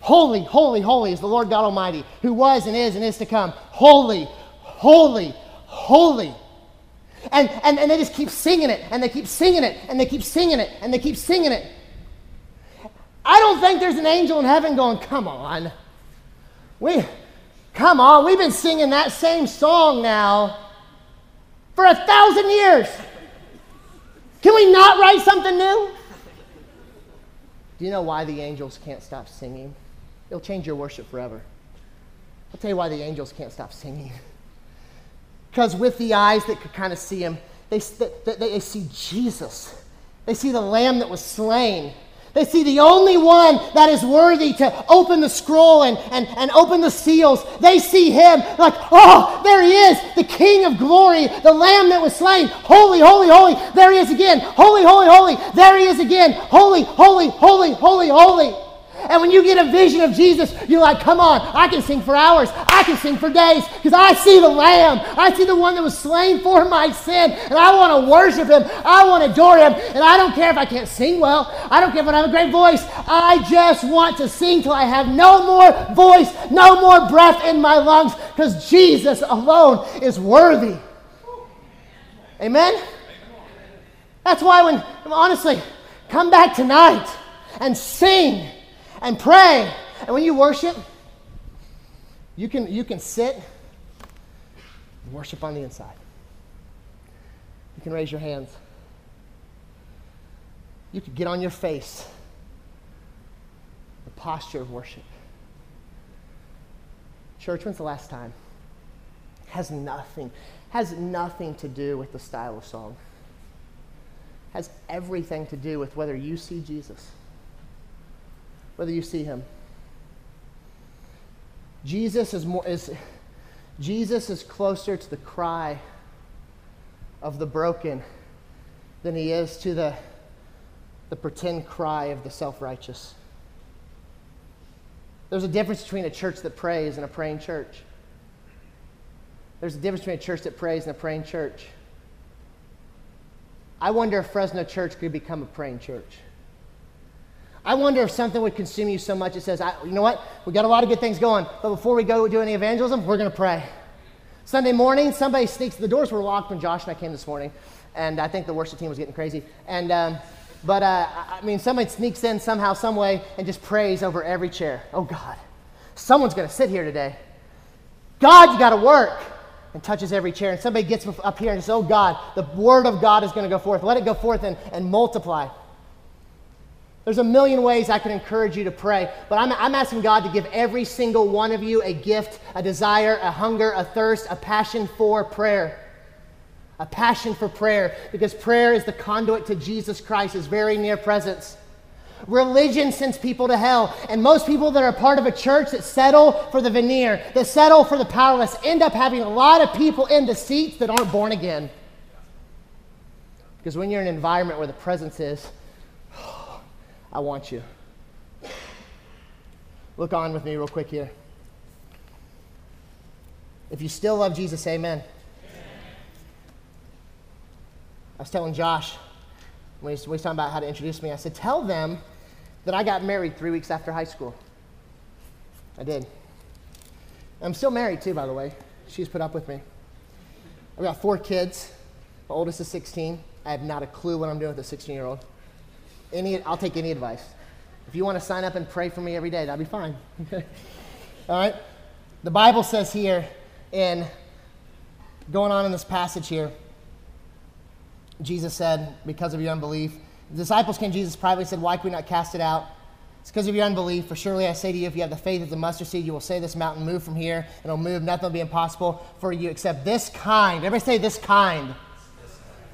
[SPEAKER 3] Holy, holy, holy is the Lord God Almighty, who was and is and is to come. Holy, holy, holy. And, and, and they just keep singing it, and they keep singing it, and they keep singing it, and they keep singing it. I don't think there's an angel in heaven going, come on. We, come on, we've been singing that same song now for a thousand years. Can we not write something new? Do you know why the angels can't stop singing? It'll change your worship forever. I'll tell you why the angels can't stop singing. Because with the eyes that could kind of see him, they, they, they see Jesus. They see the lamb that was slain. They see the only one that is worthy to open the scroll and, and, and open the seals. They see him like, oh, there he is, the King of glory, the Lamb that was slain. Holy, holy, holy. There he is again. Holy, holy, holy. There he is again. Holy, holy, holy, holy, holy. And when you get a vision of Jesus, you're like, come on, I can sing for hours. I can sing for days because I see the Lamb. I see the one that was slain for my sin. And I want to worship him. I want to adore him. And I don't care if I can't sing well. I don't care if I have a great voice. I just want to sing till I have no more voice, no more breath in my lungs because Jesus alone is worthy. Amen? That's why when, honestly, come back tonight and sing and pray. And when you worship, you can, you can sit worship on the inside. You can raise your hands. You can get on your face. The posture of worship. Church, when's the last time? Has nothing, has nothing to do with the style of song. Has everything to do with whether you see Jesus whether you see him. Jesus is more is Jesus is closer to the cry of the broken than he is to the, the pretend cry of the self-righteous. There's a difference between a church that prays and a praying church. There's a difference between a church that prays and a praying church. I wonder if Fresno Church could become a praying church. I wonder if something would consume you so much it says, you know what? We got a lot of good things going, but before we go do any evangelism, we're going to pray. Sunday morning, somebody sneaks, the doors were locked when Josh and I came this morning, and I think the worship team was getting crazy. And, um, but uh, I mean, somebody sneaks in somehow, some way, and just prays over every chair. Oh, God, someone's going to sit here today. God, you got to work. And touches every chair. And somebody gets up here and says, Oh, God, the word of God is going to go forth. Let it go forth and, and multiply. There's a million ways I could encourage you to pray, but I'm, I'm, asking God to give every single one of you a gift, a desire, a hunger, a thirst, a passion for prayer. A passion for prayer, because prayer is the conduit to Jesus Christ, his very near presence. Religion sends people to hell, and most people that are part of a church that settle for the veneer, that settle for the powerless, end up having a lot of people in the seats that aren't born again. Because when you're in an environment where the presence is, I want you. Look on with me real quick here. If you still love Jesus, say amen. I was telling Josh when he was talking about how to introduce me, I said, Tell them that I got married three weeks after high school. I did. I'm still married, too, by the way. She's put up with me. I've got four kids. My oldest is 16. I have not a clue what I'm doing with a 16 year old. Any, I'll take any advice. If you want to sign up and pray for me every day, that'd be fine. Okay? All right? The Bible says here, in going on in this passage here, Jesus said, because of your unbelief, the disciples came to Jesus privately said, Why can we not cast it out? It's because of your unbelief. For surely I say to you, if you have the faith of the mustard seed, you will say this mountain, move from here, and it'll move. Nothing will be impossible for you except this kind. Everybody say this kind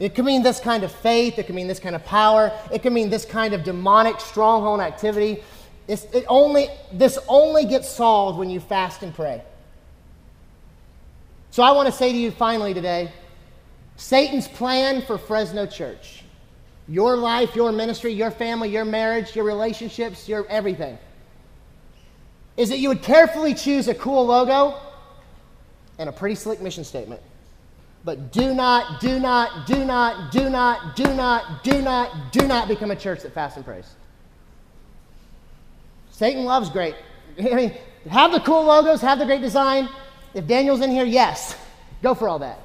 [SPEAKER 3] it could mean this kind of faith. It could mean this kind of power. It could mean this kind of demonic stronghold activity. It's, it only, this only gets solved when you fast and pray. So I want to say to you finally today Satan's plan for Fresno Church, your life, your ministry, your family, your marriage, your relationships, your everything, is that you would carefully choose a cool logo and a pretty slick mission statement. But do not, do not, do not, do not, do not, do not, do not become a church that fasts and prays. Satan loves great. I mean, have the cool logos, have the great design. If Daniel's in here, yes, go for all that.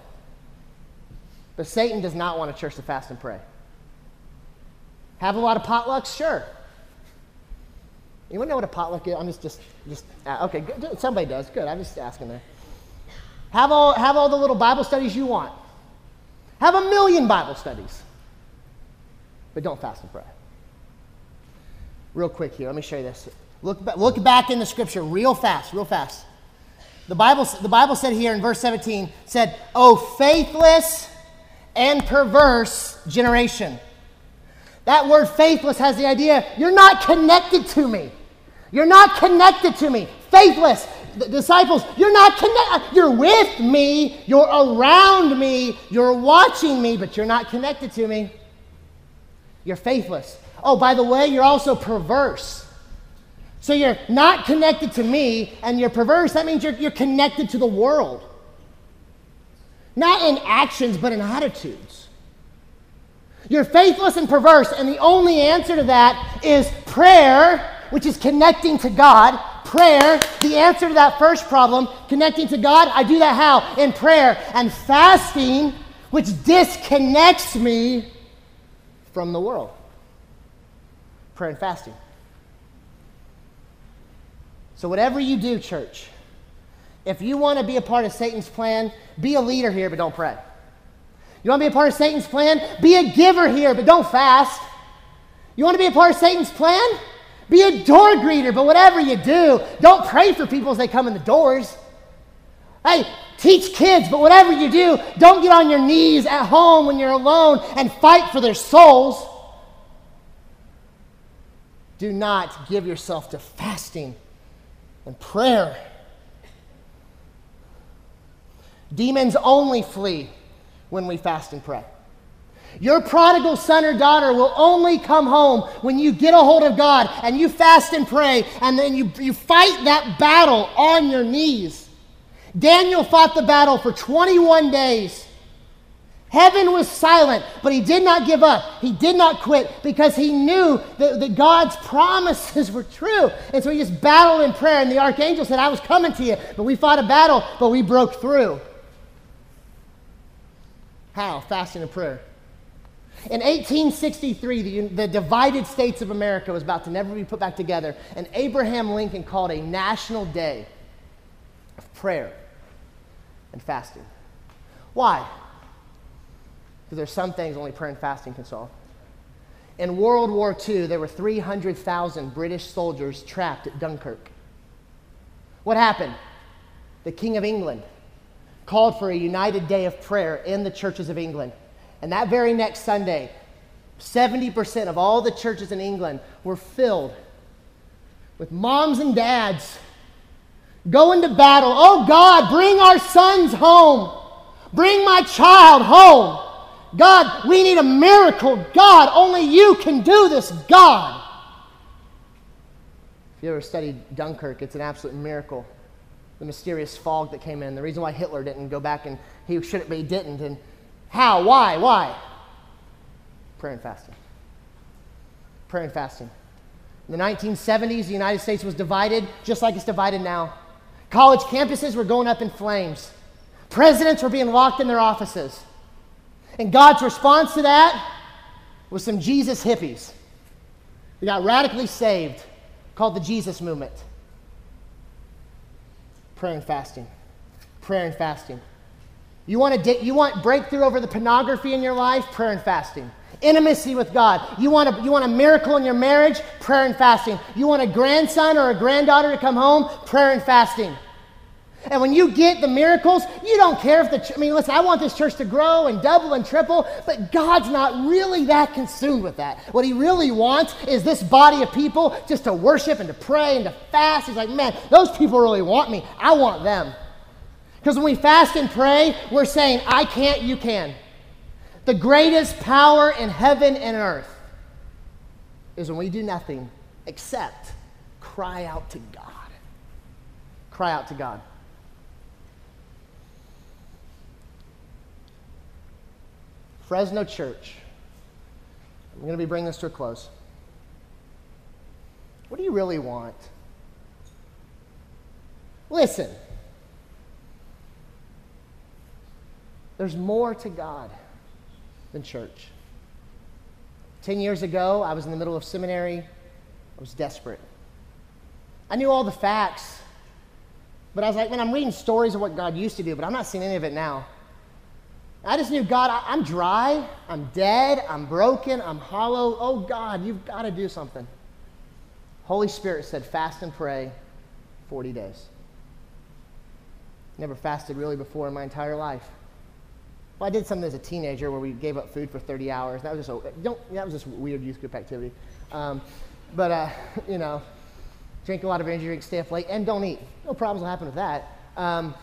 [SPEAKER 3] But Satan does not want a church to fast and pray. Have a lot of potlucks? Sure. You want to know what a potluck is? I'm just, just, just uh, okay, good. somebody does. Good. I'm just asking there. Have all, have all the little Bible studies you want. Have a million Bible studies. But don't fast and pray. Real quick here, let me show you this. Look, look back in the scripture real fast, real fast. The Bible, the Bible said here in verse 17, said, Oh, faithless and perverse generation. That word faithless has the idea you're not connected to me. You're not connected to me. Faithless. The disciples, you're not connected. You're with me. You're around me. You're watching me, but you're not connected to me. You're faithless. Oh, by the way, you're also perverse. So you're not connected to me and you're perverse. That means you're, you're connected to the world. Not in actions, but in attitudes. You're faithless and perverse, and the only answer to that is prayer, which is connecting to God. Prayer, the answer to that first problem, connecting to God, I do that how? In prayer. And fasting, which disconnects me from the world. Prayer and fasting. So, whatever you do, church, if you want to be a part of Satan's plan, be a leader here, but don't pray. You want to be a part of Satan's plan? Be a giver here, but don't fast. You want to be a part of Satan's plan? Be a door greeter, but whatever you do, don't pray for people as they come in the doors. Hey, teach kids, but whatever you do, don't get on your knees at home when you're alone and fight for their souls. Do not give yourself to fasting and prayer. Demons only flee when we fast and pray. Your prodigal son or daughter will only come home when you get a hold of God and you fast and pray and then you, you fight that battle on your knees. Daniel fought the battle for 21 days. Heaven was silent, but he did not give up. He did not quit because he knew that, that, God's promises were true. And so he just battled in prayer. And the archangel said, I was coming to you. But we fought a battle, but we broke through. How? Fasting and prayer. In 1863, the, the divided states of America was about to never be put back together. And Abraham Lincoln called a national day of prayer and fasting. Why? Because there's some things only prayer and fasting can solve. In World War II, there were 300,000 British soldiers trapped at Dunkirk. What happened? The King of England called for a united day of prayer in the churches of England. And that very next Sunday, 70% of all the churches in England were filled with moms and dads going to battle. Oh God, bring our sons home. Bring my child home. God, we need a miracle. God, only you can do this, God. If you ever studied Dunkirk, it's an absolute miracle. The mysterious fog that came in, the reason why Hitler didn't go back and he should but he didn't. And how? Why? Why? Prayer and fasting. Prayer and fasting. In the 1970s, the United States was divided just like it's divided now. College campuses were going up in flames. Presidents were being locked in their offices. And God's response to that was some Jesus hippies. They got radically saved, called the Jesus movement. Prayer and fasting. Prayer and fasting. You want, to you want breakthrough over the pornography in your life? Prayer and fasting. Intimacy with God. You want, a, you want a miracle in your marriage? Prayer and fasting. You want a grandson or a granddaughter to come home? Prayer and fasting. And when you get the miracles, you don't care if the, I mean, listen, I want this church to grow and double and triple, but God's not really that consumed with that. What He really wants is this body of people just to worship and to pray and to fast. He's like, man, those people really want me. I want them. Because when we fast and pray, we're saying, I can't, you can. The greatest power in heaven and earth is when we do nothing except cry out to God. Cry out to God. Fresno Church, I'm going to be bringing this to a close. What do you really want? Listen, there's more to God than church. Ten years ago, I was in the middle of seminary. I was desperate. I knew all the facts. But I was like, man, I'm reading stories of what God used to do, but I'm not seeing any of it now. I just knew, God, I, am dry, I'm dead, I'm broken, I'm hollow. Oh, God, you've got to do something. Holy Spirit said, fast and pray 40 days. Never fasted really before in my entire life. Well, I did something as a teenager where we gave up food for 30 hours. That was just a, don't, that was just weird youth group activity. Um, but, uh, you know, drink a lot of energy drinks, stay up late, and don't eat. No problems will happen with that. Um,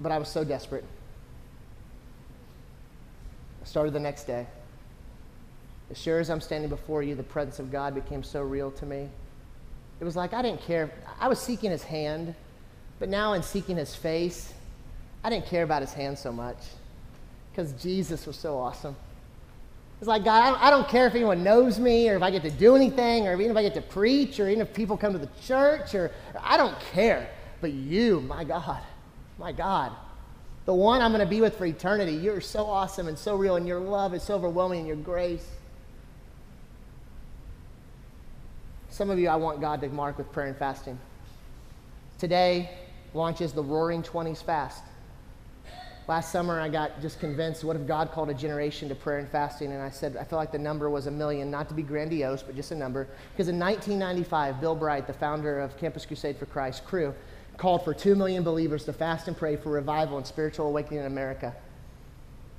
[SPEAKER 3] but I was so desperate. I started the next day. As sure as I'm standing before you, the presence of God became so real to me. It was like I didn't care. I was seeking his hand, but now in seeking his face, I didn't care about his hand so much because Jesus was so awesome. It's like, God, I don't care if anyone knows me or if I get to do anything or even if I get to preach or even if people come to the church or I don't care. But you, my God, my God, the one I'm going to be with for eternity, you're so awesome and so real and your love is so overwhelming and your grace. Some of you, I want God to mark with prayer and fasting. Today launches the Roaring Twenties fast. Last summer, I got just convinced what if God called a generation to prayer and fasting? And I said, I felt like the number was a million, not to be grandiose, but just a number. Because in 1995, Bill Bright, the founder of Campus Crusade for Christ, Cru, called for 2 million believers to fast and pray for revival and spiritual awakening in America.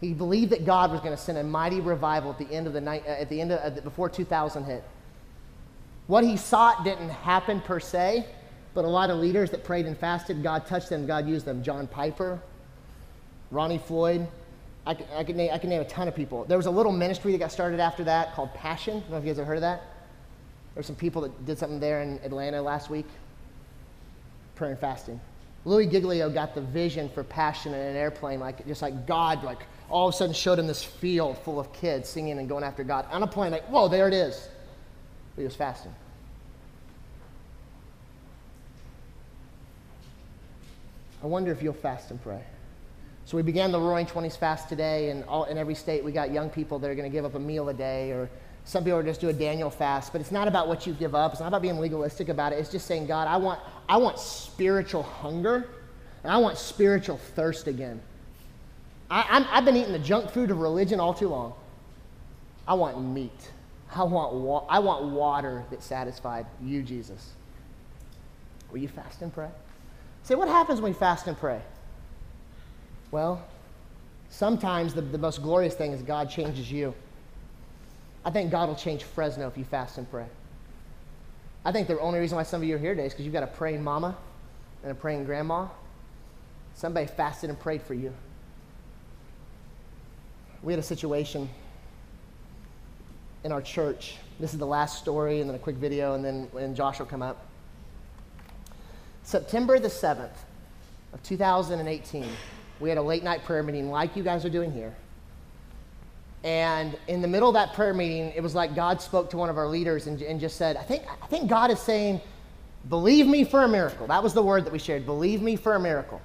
[SPEAKER 3] He believed that God was going to send a mighty revival at the end of the night, uh, at the end of, uh, before 2000 hit. What he sought didn't happen per se, but a lot of leaders that prayed and fasted, God touched them, God used them. John Piper, Ronnie Floyd, I can, I, can name, I can name a ton of people. There was a little ministry that got started after that called Passion. I don't know if you guys have heard of that. There were some people that did something there in Atlanta last week, prayer and fasting. Louie Giglio got the vision for Passion in an airplane, like just like God, like all of a sudden showed him this field full of kids singing and going after God on a plane. Like, whoa, there it is he was fasting. I wonder if you'll fast and pray. So we began the Roaring Twenties fast today, and all, in every state we got young people that are going to give up a meal a day, or some people are just do a Daniel fast. But it's not about what you give up. It's not about being legalistic about it. It's just saying, God, I want, I want spiritual hunger, and I want spiritual thirst again. I, I've been eating the junk food of religion all too long. I want meat. I want, wa- I want water that satisfied you, Jesus. Will you fast and pray? Say, what happens when we fast and pray? Well, sometimes the, the most glorious thing is God changes you. I think God will change Fresno if you fast and pray. I think the only reason why some of you are here today is because you've got a praying mama and a praying grandma. Somebody fasted and prayed for you. We had a situation in our church. This is the last story, and then a quick video, and then when Josh will come up. September the 7th of 2018, we had a late night prayer meeting like you guys are doing here. And in the middle of that prayer meeting, it was like God spoke to one of our leaders and, and just said, I think, I think God is saying, believe me for a miracle. That was the word that we shared, believe me for a miracle.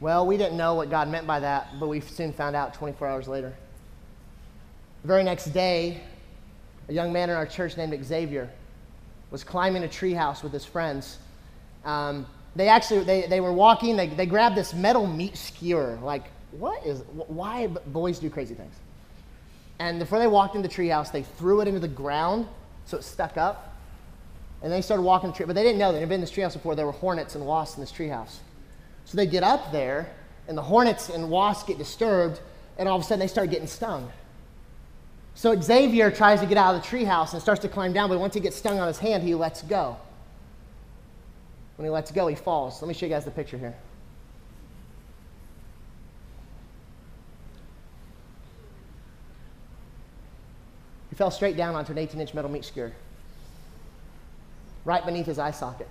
[SPEAKER 3] Well, we didn't know what God meant by that, but we soon found out 24 hours later. The very next day, a young man in our church named Xavier was climbing a treehouse with his friends. Um, they actually they, they were walking they, they grabbed this metal meat skewer like what is why boys do crazy things? And before they walked into the treehouse they threw it into the ground so it stuck up and they started walking the tree but they didn't know they'd been in this treehouse before there were hornets and wasps in this treehouse. So they get up there and the hornets and wasps get disturbed and all of a sudden they start getting stung. So Xavier tries to get out of the treehouse and starts to climb down, but once he gets stung on his hand, he lets go. When he lets go, he falls. Let me show you guys the picture here. He fell straight down onto an 18 inch metal meat skewer, right beneath his eye socket.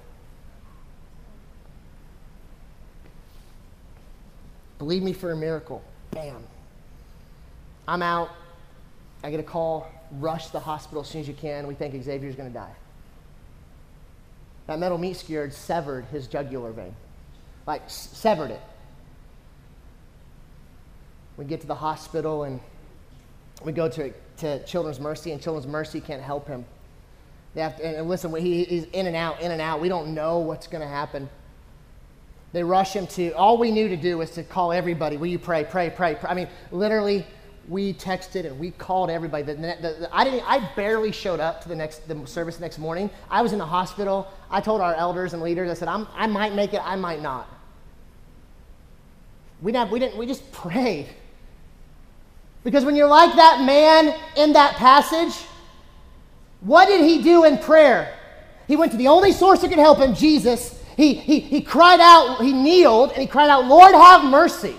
[SPEAKER 3] Believe me for a miracle. Bam. I'm out. I get a call, rush the hospital as soon as you can. We think Xavier's going to die. That metal meat skewer severed his jugular vein, like s- severed it. We get to the hospital and we go to, to Children's Mercy, and Children's Mercy can't help him. They have to, and listen, he, he's in and out, in and out. We don't know what's going to happen. They rush him to, all we knew to do was to call everybody. Will you pray, pray, pray, pray. I mean, literally, we texted and we called everybody. The, the, the, I, didn't, I barely showed up to the next the service the next morning. I was in the hospital. I told our elders and leaders, I said, I'm, I might make it, I might not. We, didn't, we, didn't, we just prayed. Because when you're like that man in that passage, what did he do in prayer? He went to the only source that could help him, Jesus. He, he, he cried out, he kneeled, and he cried out, Lord, have mercy.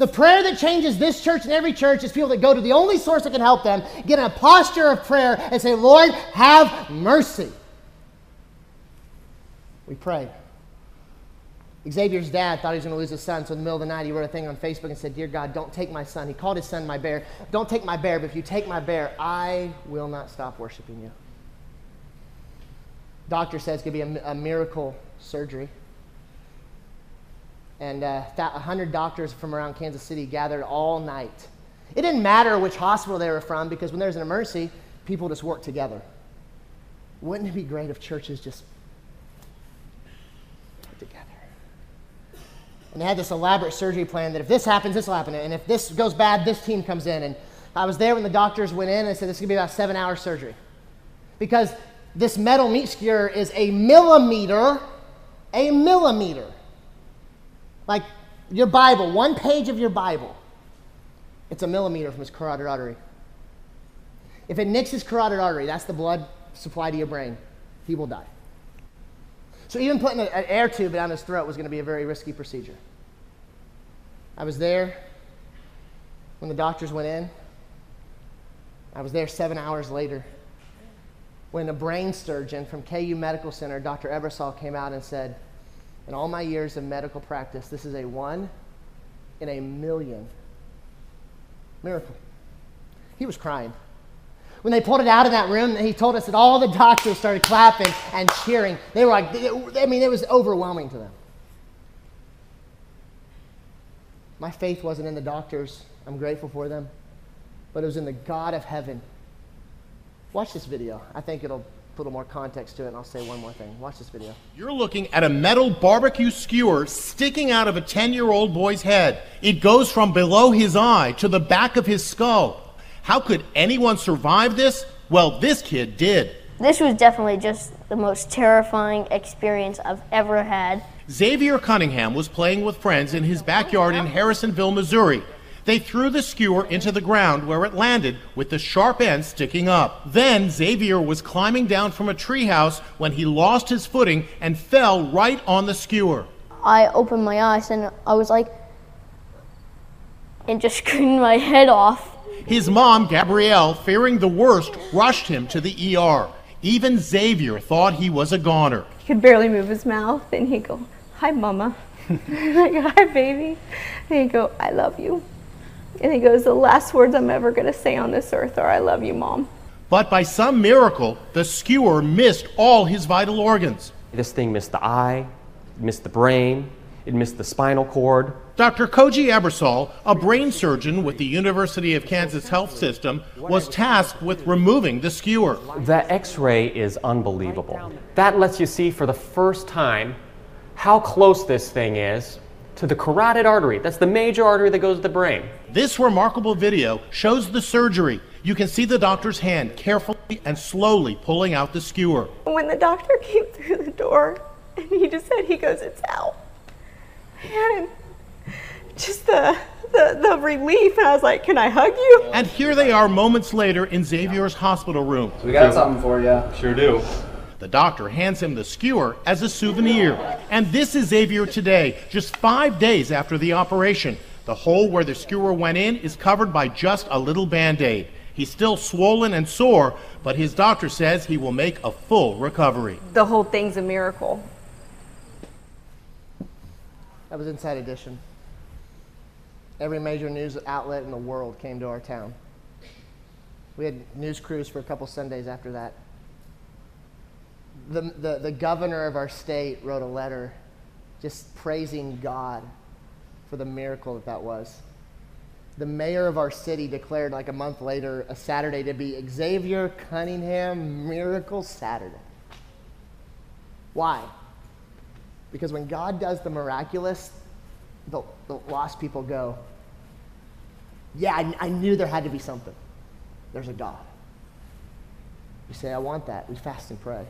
[SPEAKER 3] The prayer that changes this church and every church is people that go to the only source that can help them, get in a posture of prayer, and say, Lord, have mercy. We pray. Xavier's dad thought he was going to lose his son, so in the middle of the night he wrote a thing on Facebook and said, Dear God, don't take my son. He called his son my bear. Don't take my bear, but if you take my bear, I will not stop worshiping you. Doctor says it's going to be a, a miracle surgery. And uh, 100 doctors from around Kansas City gathered all night. It didn't matter which hospital they were from because when there's an emergency, people just work together. Wouldn't it be great if churches just together? And they had this elaborate surgery plan that if this happens, this will happen. And if this goes bad, this team comes in. And I was there when the doctors went in and said this is going to be about seven hour surgery. Because this metal meat skewer is a millimeter, a millimeter. Like your Bible, one page of your Bible, it's a millimeter from his carotid artery. If it nicks his carotid artery, that's the blood supply to your brain, he will die. So even putting an air tube down his throat was going to be a very risky procedure. I was there when the doctors went in. I was there seven hours later when a brain surgeon from KU Medical Center, Dr. Ebersole, came out and said, In all my years of medical practice, this is a one in a million miracle. He was crying. When they pulled it out of that room, he told us that all the doctors started clapping and cheering. They were like, I mean, it was overwhelming to them. My faith wasn't in the doctors. I'm grateful for them. But it was in the God of heaven. Watch this video. I think it'll little more context to it, and I'll say one more thing. Watch this video.
[SPEAKER 4] You're looking at a metal barbecue skewer sticking out of a 10 year old boy's head. It goes from below his eye to the back of his skull. How could anyone survive this? Well, this kid did.
[SPEAKER 5] This was definitely just the most terrifying experience I've ever had.
[SPEAKER 4] Xavier Cunningham was playing with friends in his backyard in Harrisonville, Missouri. They threw the skewer into the ground where it landed with the sharp end sticking up. Then Xavier was climbing down from a treehouse when he lost his footing and fell right on the skewer.
[SPEAKER 5] I opened my eyes and I was like, and just screamed my head off.
[SPEAKER 4] His mom, Gabrielle, fearing the worst, rushed him to the ER. Even Xavier thought he was a goner.
[SPEAKER 6] He could barely move his mouth, and he'd go, Hi, Mama. like, Hi, baby. And he'd go, I love you. And he goes, The last words I'm ever going to say on this earth are, I love you, Mom.
[SPEAKER 4] But by some miracle, the skewer missed all his vital organs.
[SPEAKER 7] This thing missed the eye, missed the brain, it missed the spinal cord.
[SPEAKER 4] Dr. Koji Ebersole, a brain surgeon with the University of Kansas Health System, was tasked with removing the skewer.
[SPEAKER 7] The x ray is unbelievable. That lets you see for the first time how close this thing is to the carotid artery. That's the major artery that goes to the brain.
[SPEAKER 4] This remarkable video shows the surgery. You can see the doctor's hand carefully and slowly pulling out the skewer.
[SPEAKER 6] When the doctor came through the door and he just said, he goes, it's out. And just the, the, the relief. And I was like, can I hug you?
[SPEAKER 4] And here they are moments later in Xavier's hospital room.
[SPEAKER 8] We got something for you.
[SPEAKER 7] Sure do.
[SPEAKER 4] The doctor hands him the skewer as a souvenir. And this is Xavier today, just five days after the operation. The hole where the skewer went in is covered by just a little band aid. He's still swollen and sore, but his doctor says he will make a full recovery.
[SPEAKER 6] The whole thing's a miracle.
[SPEAKER 3] That was Inside Edition. Every major news outlet in the world came to our town. We had news crews for a couple Sundays after that the, the, the governor of our state wrote a letter just praising God for the miracle that that was. the mayor of our city declared like a month later a Saturday to be Xavier Cunningham Miracle Saturday. Why? Because when God does the miraculous, the, the lost people go, Yeah, I, I knew there had to be something. There's a God. You say, I want that. We fast and pray.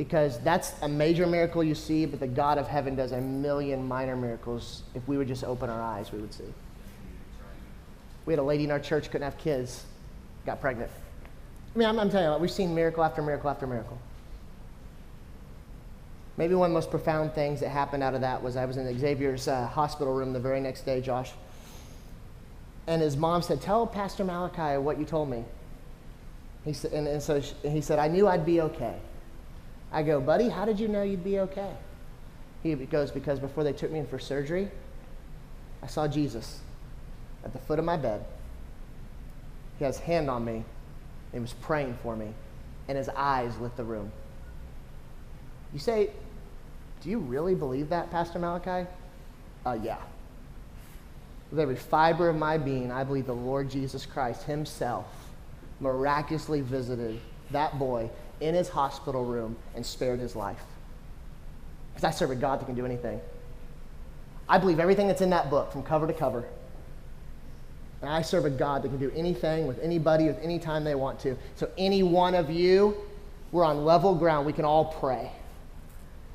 [SPEAKER 3] Because that's a major miracle you see, but the God of heaven does a million minor miracles. If we would just open our eyes, we would see. We had a lady in our church couldn't have kids, got pregnant. I mean, I'm, I'm telling you, we've seen miracle after miracle after miracle. Maybe one of the most profound things that happened out of that was I was in Xavier's uh, hospital room the very next day, Josh. And his mom said, Tell Pastor Malachi what you told me. He said, and, and so she, he said, I knew I'd be okay. I go, Buddy, how did you know you'd be okay? He goes, Because before they took me in for surgery, I saw Jesus at the foot of my bed. He has his hand on me. He was praying for me, and his eyes lit the room. You say, Do you really believe that, Pastor Malachi? Uh, yeah. With every fiber of my being, I believe the Lord Jesus Christ Himself miraculously visited that boy in his hospital room and spared his life. Because I serve a God that can do anything. I believe everything that's in that book from cover to cover. And I serve a God that can do anything with anybody with any time they want to. So, any one of you, we're on level ground. We can all pray,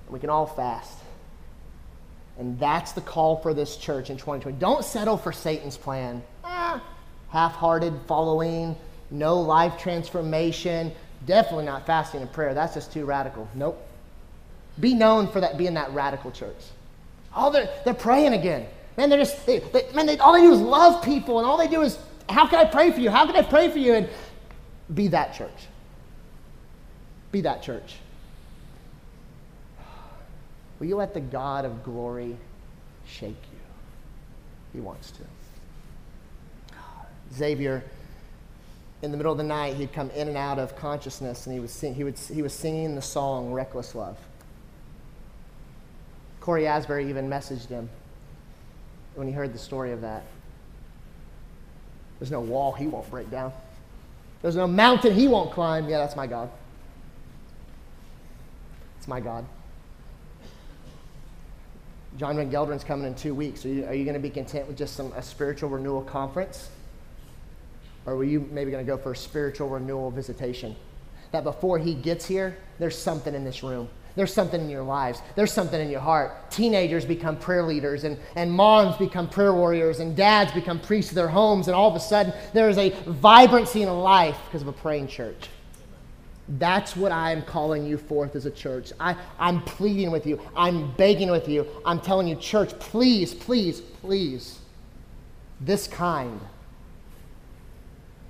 [SPEAKER 3] we can all fast. And that's the call for this church in 2020. Don't settle for Satan's plan. Ah, Half hearted following, no life transformation, definitely not fasting and prayer. That's just too radical. Nope. Be known for that being that radical church. Oh, they're, they're praying again. Man, they're just, they, they, man, they, all they do is love people, and all they do is, how can I pray for you? How can I pray for you? And be that church. Be that church. Will you let the God of glory shake you? He wants to. Xavier, in the middle of the night, he'd come in and out of consciousness, and he was, sing, he, would, he was singing the song Reckless Love. Cory Asbury even messaged him when he heard the story of that. There's no wall he won't break down. There's no mountain he won't climb. Yeah, that's my God. It's my God. John McGeldren's coming in two weeks. Are you, you going to be content with just some a spiritual renewal conference? Or were you maybe going to go for a spiritual renewal visitation? That before he gets here, there's something in this room. There's something in your lives. There's something in your heart. Teenagers become prayer leaders, and, and moms become prayer warriors, and dads become priests of their homes, and all of a sudden there is a vibrancy in life because of a praying church. That's what I'm calling you forth as a church. I, I'm pleading with you. I'm begging with you. I'm telling you, church, please, please, please, this kind,